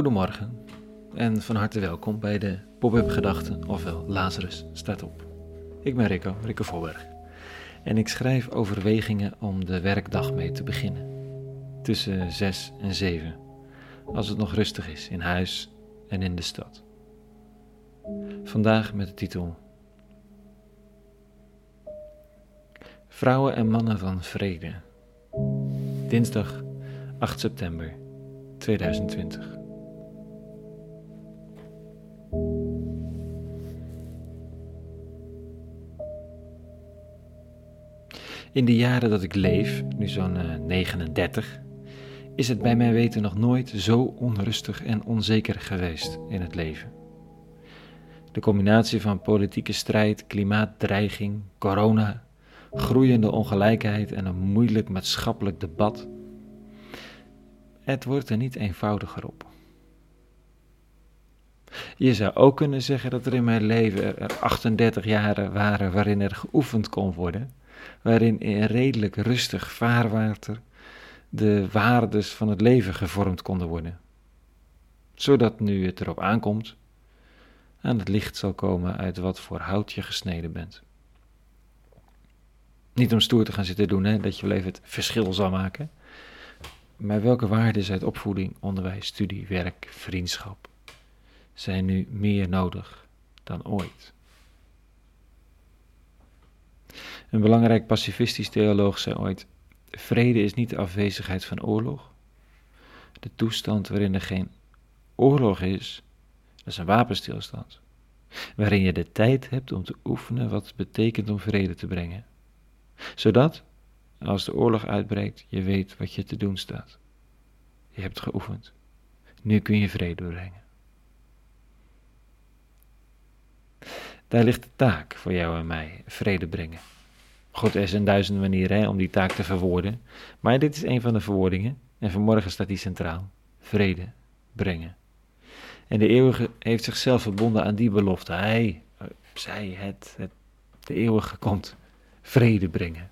Goedemorgen en van harte welkom bij de Pop-up Gedachten, ofwel Lazarus staat op. Ik ben Rico, Rico Voorberg. En ik schrijf overwegingen om de werkdag mee te beginnen. Tussen 6 en 7, als het nog rustig is in huis en in de stad. Vandaag met de titel Vrouwen en mannen van vrede. Dinsdag 8 september 2020. In de jaren dat ik leef, nu zo'n 39, eh, is het bij mijn weten nog nooit zo onrustig en onzeker geweest in het leven. De combinatie van politieke strijd, klimaatdreiging, corona, groeiende ongelijkheid en een moeilijk maatschappelijk debat. Het wordt er niet eenvoudiger op. Je zou ook kunnen zeggen dat er in mijn leven er 38 jaren waren waarin er geoefend kon worden waarin in redelijk rustig vaarwater de waardes van het leven gevormd konden worden. Zodat nu het erop aankomt, aan het licht zal komen uit wat voor hout je gesneden bent. Niet om stoer te gaan zitten doen, hè, dat je leven het verschil zal maken. Maar welke waarden uit opvoeding, onderwijs, studie, werk, vriendschap zijn nu meer nodig dan ooit? Een belangrijk pacifistisch theoloog zei ooit: Vrede is niet de afwezigheid van oorlog. De toestand waarin er geen oorlog is, dat is een wapenstilstand. Waarin je de tijd hebt om te oefenen wat het betekent om vrede te brengen. Zodat, als de oorlog uitbreekt, je weet wat je te doen staat. Je hebt geoefend. Nu kun je vrede brengen. Daar ligt de taak voor jou en mij: vrede brengen. God, er zijn duizenden manieren om die taak te verwoorden. Maar dit is een van de verwoordingen. En vanmorgen staat die centraal. Vrede brengen. En de eeuwige heeft zichzelf verbonden aan die belofte. Hij, zij, het, het de eeuwige komt vrede brengen.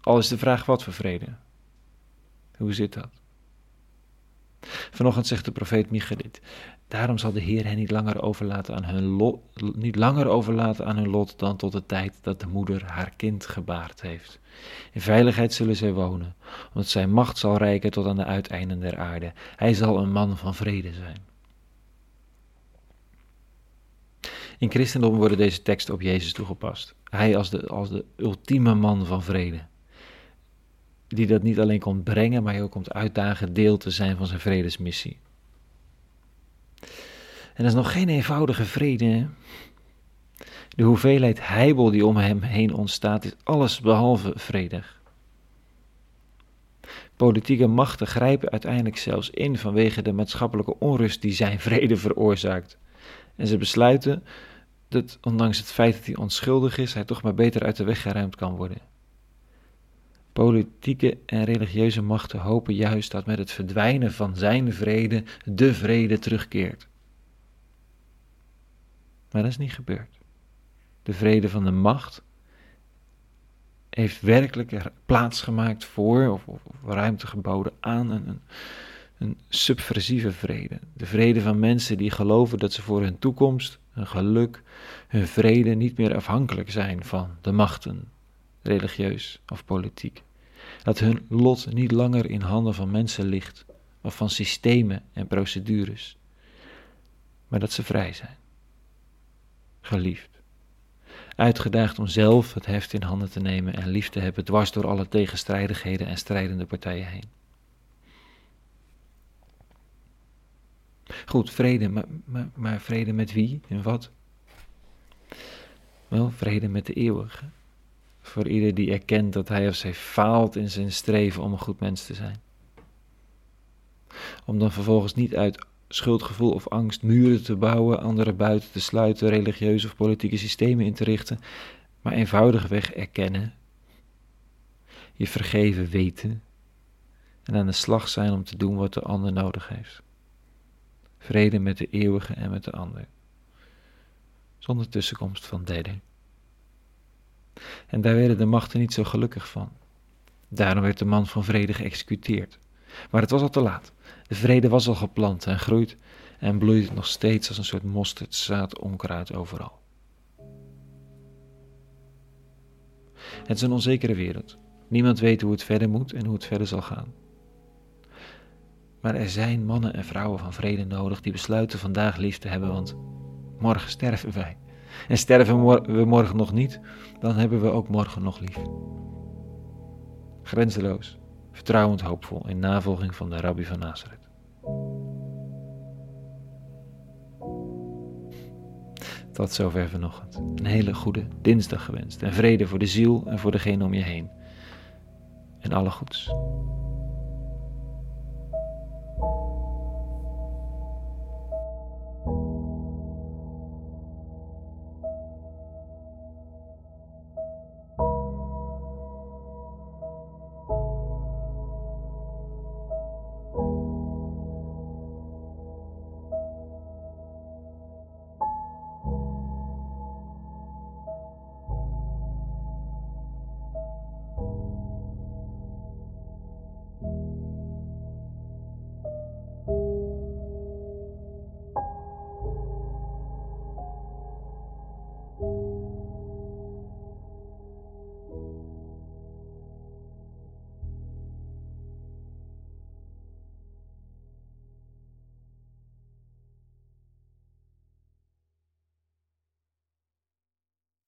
Al is de vraag wat voor vrede. Hoe zit dat? Vanochtend zegt de profeet Micha dit. Daarom zal de Heer hen niet langer overlaten aan hun lot, niet langer overlaten aan hun lot dan tot de tijd dat de moeder haar kind gebaard heeft. In veiligheid zullen zij wonen, omdat zijn macht zal reiken tot aan de uiteinden der aarde. Hij zal een man van vrede zijn. In christendom worden deze teksten op Jezus toegepast. Hij als de, als de ultieme man van vrede. Die dat niet alleen komt brengen, maar ook komt uitdagen deel te zijn van zijn vredesmissie. En dat is nog geen eenvoudige vrede. De hoeveelheid heibel die om hem heen ontstaat, is alles behalve vredig. Politieke machten grijpen uiteindelijk zelfs in vanwege de maatschappelijke onrust die zijn vrede veroorzaakt. En ze besluiten dat, ondanks het feit dat hij onschuldig is, hij toch maar beter uit de weg geruimd kan worden. Politieke en religieuze machten hopen juist dat met het verdwijnen van zijn vrede de vrede terugkeert. Maar dat is niet gebeurd. De vrede van de macht heeft werkelijk plaats gemaakt voor, of, ruimte geboden aan een, een subversieve vrede. De vrede van mensen die geloven dat ze voor hun toekomst, hun geluk, hun vrede niet meer afhankelijk zijn van de machten, religieus of politiek. Dat hun lot niet langer in handen van mensen ligt, of van systemen en procedures, maar dat ze vrij zijn geliefd. Uitgedaagd om zelf het heft in handen te nemen en lief te hebben dwars door alle tegenstrijdigheden en strijdende partijen heen. Goed, vrede, maar, maar, maar vrede met wie en wat? Wel, vrede met de eeuwige. Voor ieder die erkent dat hij of zij faalt in zijn streven om een goed mens te zijn. Om dan vervolgens niet uit schuldgevoel of angst muren te bouwen, anderen buiten te sluiten, religieuze of politieke systemen in te richten, maar eenvoudigweg erkennen, je vergeven weten en aan de slag zijn om te doen wat de ander nodig heeft. Vrede met de eeuwige en met de ander, zonder tussenkomst van derde. En daar werden de machten niet zo gelukkig van. Daarom werd de man van vrede geëxecuteerd. Maar het was al te laat. De vrede was al geplant en groeit en bloeit nog steeds als een soort mosterdzaad onkruid overal. Het is een onzekere wereld. Niemand weet hoe het verder moet en hoe het verder zal gaan. Maar er zijn mannen en vrouwen van vrede nodig die besluiten vandaag lief te hebben, want morgen sterven wij. En sterven we morgen nog niet, dan hebben we ook morgen nog lief. Grenzeloos, vertrouwend hoopvol in navolging van de rabbi van Nazareth. Tot zover vanochtend. Een hele goede dinsdag gewenst. En vrede voor de ziel en voor degene om je heen. En alle goeds.